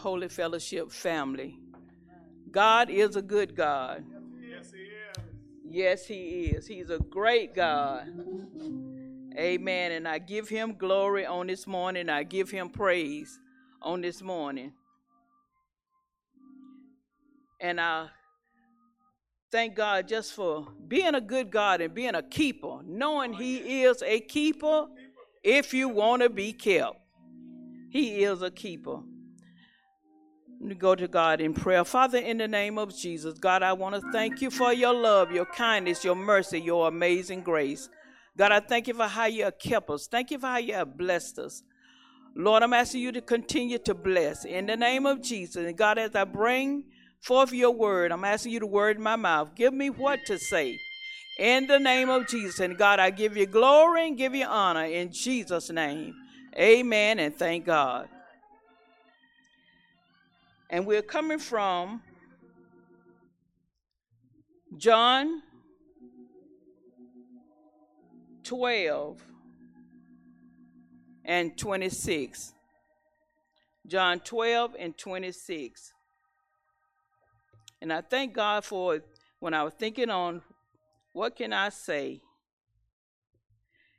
Holy Fellowship family. God is a good God. Yes, he is. Yes, He is. He's a great God. Amen. And I give Him glory on this morning. I give Him praise on this morning. And I thank God just for being a good God and being a keeper, knowing He is a keeper if you want to be kept. He is a keeper. Go to God in prayer. Father, in the name of Jesus, God, I want to thank you for your love, your kindness, your mercy, your amazing grace. God, I thank you for how you have kept us. Thank you for how you have blessed us. Lord, I'm asking you to continue to bless in the name of Jesus. And God, as I bring forth your word, I'm asking you to word in my mouth. Give me what to say in the name of Jesus. And God, I give you glory and give you honor in Jesus' name. Amen and thank God. And we're coming from John 12 and 26. John 12 and 26. And I thank God for when I was thinking on what can I say?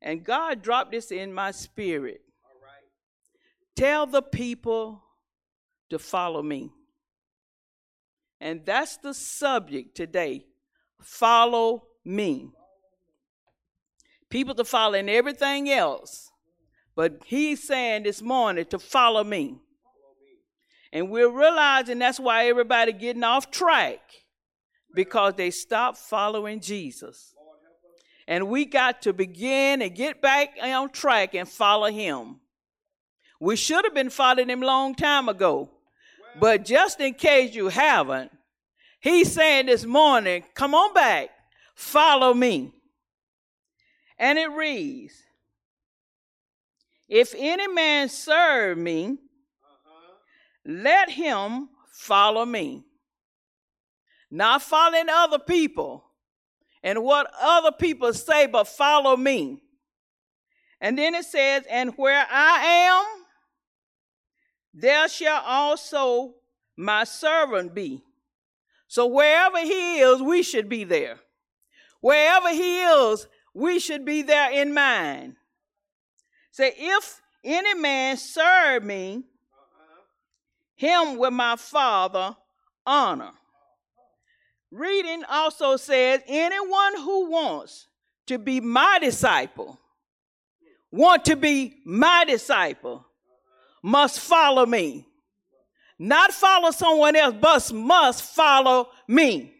And God dropped this in my spirit. Tell the people to follow me. And that's the subject today. Follow me. People to follow in everything else. But he's saying this morning to follow me. And we're realizing that's why everybody getting off track because they stopped following Jesus. And we got to begin and get back on track and follow him. We should have been following him long time ago. But just in case you haven't, he's saying this morning, come on back, follow me. And it reads, If any man serve me, let him follow me. Not following other people and what other people say, but follow me. And then it says, And where I am, there shall also my servant be. So wherever he is, we should be there. Wherever he is, we should be there in mind. Say, if any man serve me, him will my father honor. Reading also says, anyone who wants to be my disciple, want to be my disciple, must follow me. Not follow someone else, but must follow me.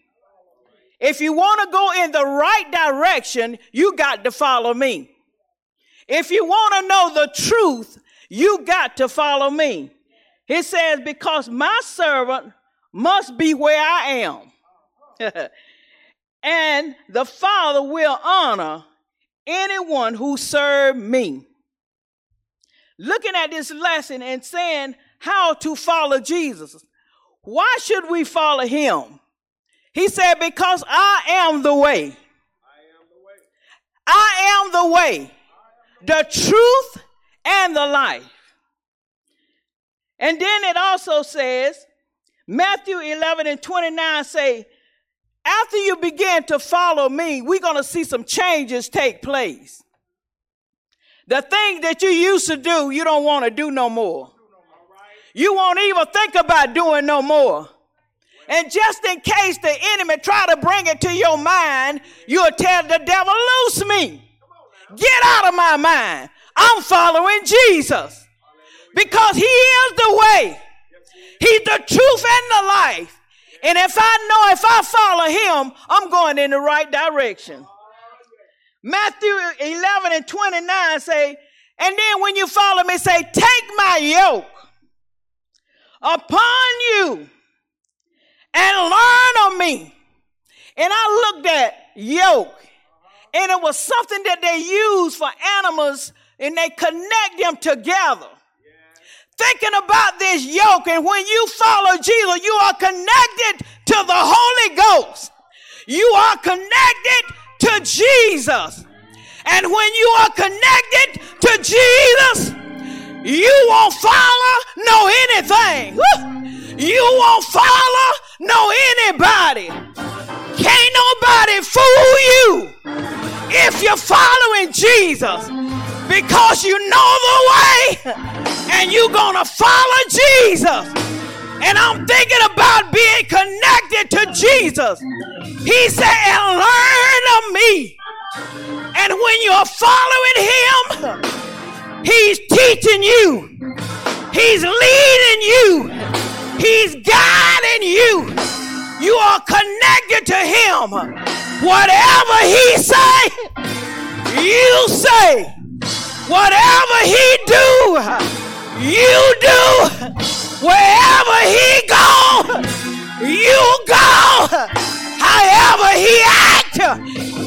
If you want to go in the right direction, you got to follow me. If you want to know the truth, you got to follow me. He says, because my servant must be where I am. and the Father will honor anyone who serve me looking at this lesson and saying how to follow Jesus. Why should we follow him? He said, Because I am the way. I am the way, the truth, and the life. And then it also says, Matthew 11 and 29 say, after you begin to follow me, we're going to see some changes take place. The thing that you used to do, you don't want to do no more. You won't even think about doing no more. And just in case the enemy try to bring it to your mind, you'll tell the devil, loose me. Get out of my mind. I'm following Jesus. Because he is the way. He's the truth and the life. And if I know if I follow him, I'm going in the right direction. Matthew 11 and 29 say, and then when you follow me, say, take my yoke upon you and learn of me. And I looked at yoke, and it was something that they use for animals and they connect them together. Thinking about this yoke, and when you follow Jesus, you are connected to the Holy Ghost. You are connected to Jesus. And when you are connected to Jesus, You won't follow no anything. You won't follow no anybody. Can't nobody fool you if you're following Jesus because you know the way and you're going to follow Jesus. And I'm thinking about being connected to Jesus. He said, and learn of me. And when you're following him, he's teaching you, he's leading you, he's guiding you. You are connected to him. Whatever he say, you say. Whatever he do. Wherever he go, you go. However he act,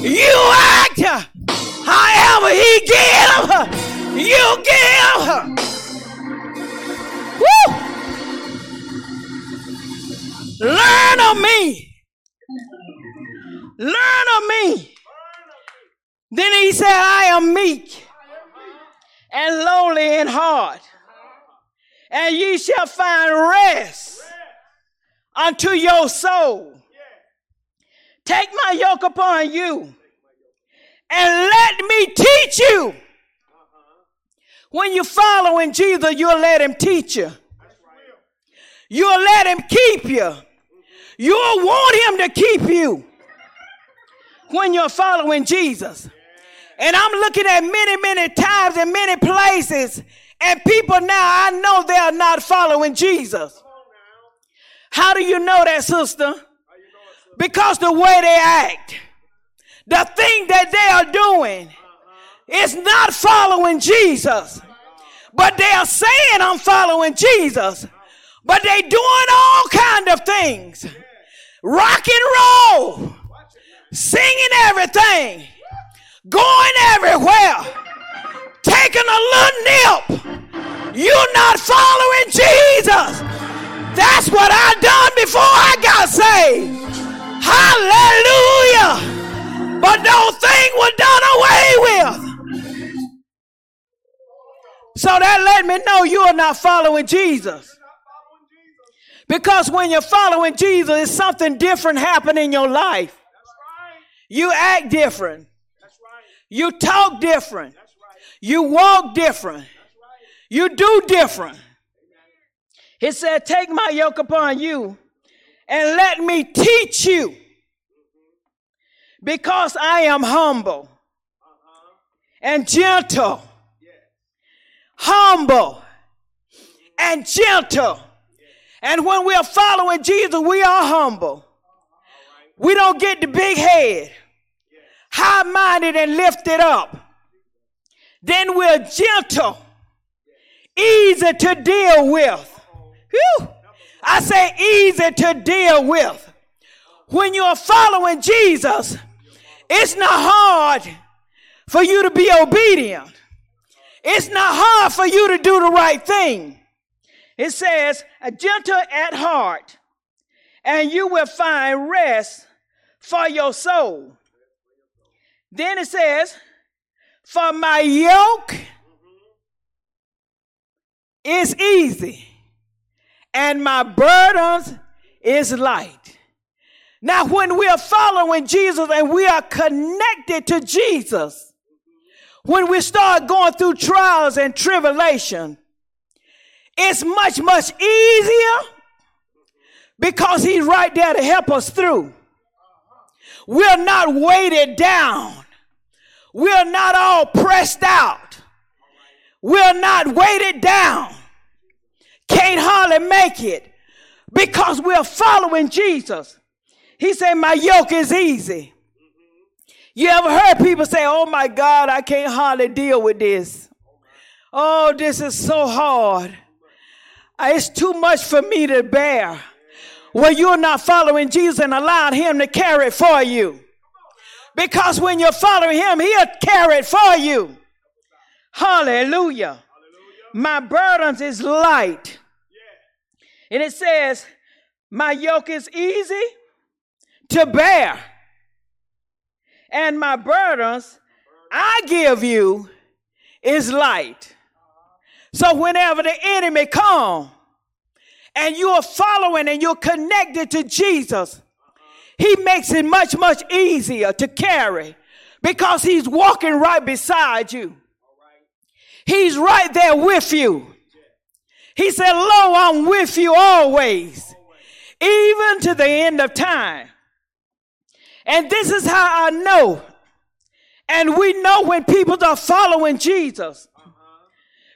you act. However he give, you give. Woo! Learn of me. Learn of me. Then he said, I am meek and lowly in heart, and ye shall find rest unto your soul. Take my yoke upon you and let me teach you. When you're following Jesus, you'll let him teach you. You'll let him keep you. You'll want him to keep you when you're following Jesus. And I'm looking at many, many times and many places, and people now I know they are not following Jesus. How do you know that, sister? Because the way they act, the thing that they are doing, is not following Jesus. But they are saying I'm following Jesus. But they doing all kind of things. Rock and roll. Singing everything going everywhere, taking a little nip. You're not following Jesus. That's what I done before I got saved. Hallelujah. But those things were done away with. So that let me know you are not following Jesus. Because when you're following Jesus, it's something different happening in your life. You act different. You talk different. You walk different. You do different. He said, Take my yoke upon you and let me teach you because I am humble and gentle. Humble and gentle. And when we are following Jesus, we are humble. We don't get the big head high minded and lifted up. Then we're gentle, easy to deal with. Whew. I say easy to deal with. When you're following Jesus, it's not hard for you to be obedient. It's not hard for you to do the right thing. It says, a gentle at heart, and you will find rest for your soul. Then it says, For my yoke is easy and my burdens is light. Now, when we are following Jesus and we are connected to Jesus, when we start going through trials and tribulation, it's much, much easier because He's right there to help us through. We're not weighted down. We're not all pressed out. We're not weighted down. Can't hardly make it because we're following Jesus. He said, My yoke is easy. You ever heard people say, Oh my God, I can't hardly deal with this. Oh, this is so hard. Uh, it's too much for me to bear where you're not following Jesus and allowing Him to carry it for you. Because when you're following Him, He'll carry it for you. Hallelujah. My burdens is light. And it says, My yoke is easy to bear. And my burdens I give you is light. So whenever the enemy come and you are following and you're connected to Jesus, he makes it much, much easier to carry because he's walking right beside you. He's right there with you. He said, Lo, I'm with you always, even to the end of time. And this is how I know. And we know when people are following Jesus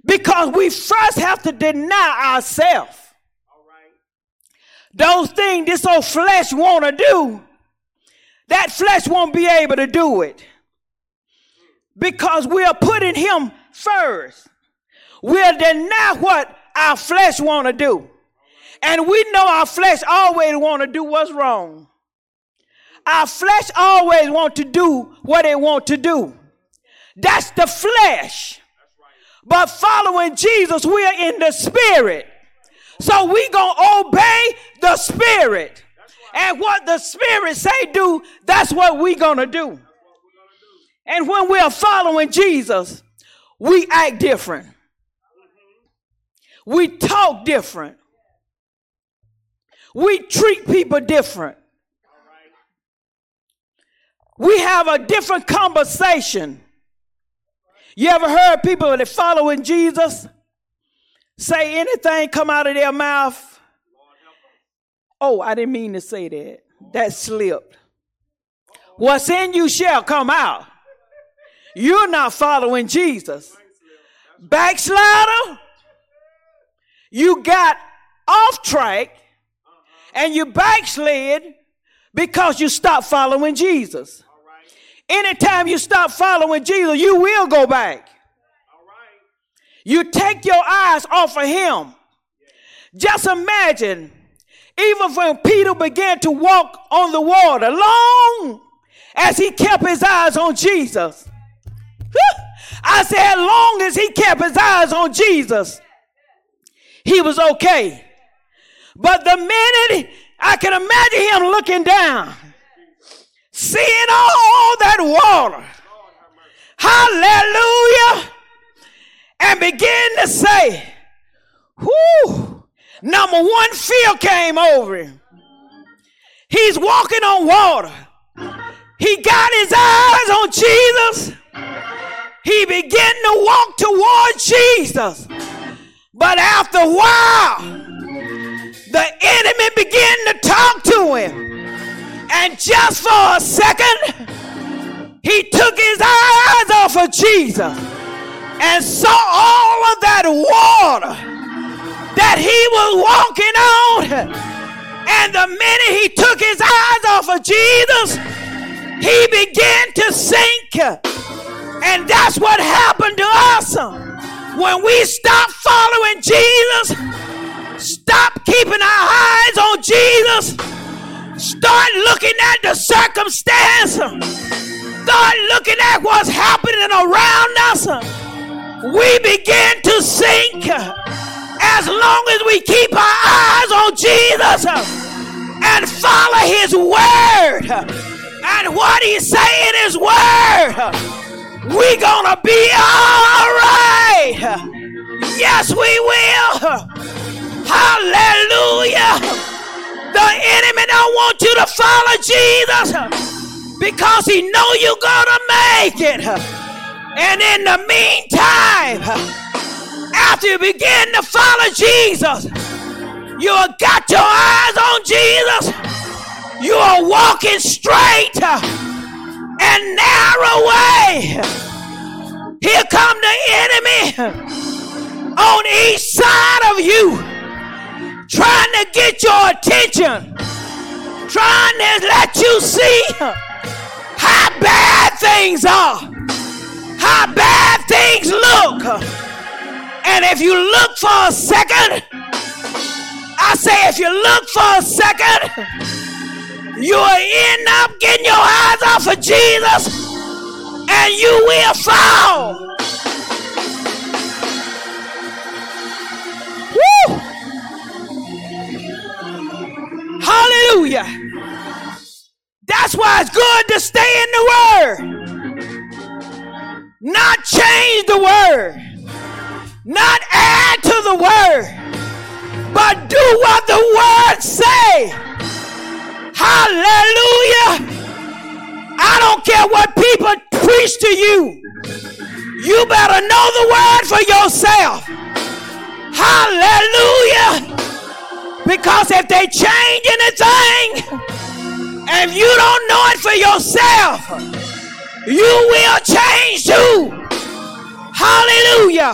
because we first have to deny ourselves. Those things this old flesh want to do, that flesh won't be able to do it because we are putting him first. We'll deny what our flesh want to do. And we know our flesh always want to do what's wrong. Our flesh always want to do what it want to do. That's the flesh. But following Jesus, we are in the spirit. So we gonna obey the spirit. And what the spirit say do, that's what we gonna do. And when we are following Jesus, we act different. We talk different. We treat people different. We have a different conversation. You ever heard people that following Jesus say anything come out of their mouth? Oh, I didn't mean to say that. That slipped. What's in you shall come out. You're not following Jesus. Backslider, you got off track and you backslid because you stopped following Jesus. Anytime you stop following Jesus, you will go back. You take your eyes off of him. Just imagine, even when Peter began to walk on the water, long as he kept his eyes on Jesus. I said, long as he kept his eyes on Jesus, he was okay. But the minute I can imagine him looking down, seeing all that water, hallelujah, and begin to say, whoo, number one, fear came over him. He's walking on water. He got his eyes on Jesus. He began to walk toward Jesus. But after a while, the enemy began to talk to him. And just for a second, he took his eyes off of Jesus and saw all of that water that he was walking on. And the minute he took his eyes off of Jesus, he began to sink. And that's what happened to us. When we stop following Jesus, stop keeping our eyes on Jesus, start looking at the circumstance, start looking at what's happening around us, we begin to sink. As long as we keep our eyes on Jesus and follow his word and what he's saying in his word we gonna be all right. Yes, we will. Hallelujah. The enemy don't want you to follow Jesus because he know you're gonna make it. And in the meantime, after you begin to follow Jesus, you have got your eyes on Jesus. You are walking straight and narrow way. Here come the enemy on each side of you, trying to get your attention, trying to let you see how bad things are, how bad things look. And if you look for a second, I say, if you look for a second, you will end up getting your eyes off of Jesus and you will fall. Woo! Hallelujah. That's why it's good to stay in the Word, not change the Word. Not add to the word, but do what the word say. Hallelujah. I don't care what people preach to you. You better know the word for yourself. Hallelujah. Because if they change anything, and you don't know it for yourself, you will change too. Hallelujah.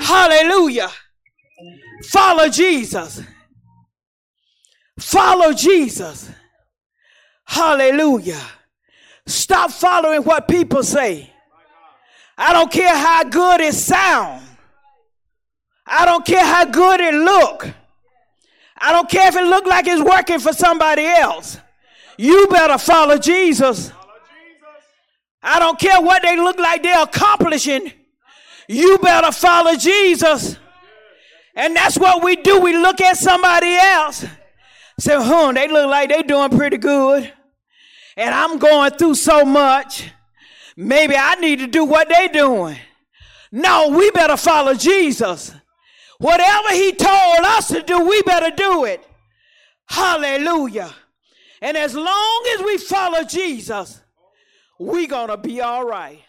Hallelujah. Follow Jesus. Follow Jesus. Hallelujah. Stop following what people say. I don't care how good it sound. I don't care how good it look. I don't care if it look like it's working for somebody else. You better follow Jesus. I don't care what they look like they're accomplishing. You better follow Jesus. And that's what we do. We look at somebody else. Say, huh, they look like they're doing pretty good. And I'm going through so much. Maybe I need to do what they're doing. No, we better follow Jesus. Whatever he told us to do, we better do it. Hallelujah. And as long as we follow Jesus, we going to be all right.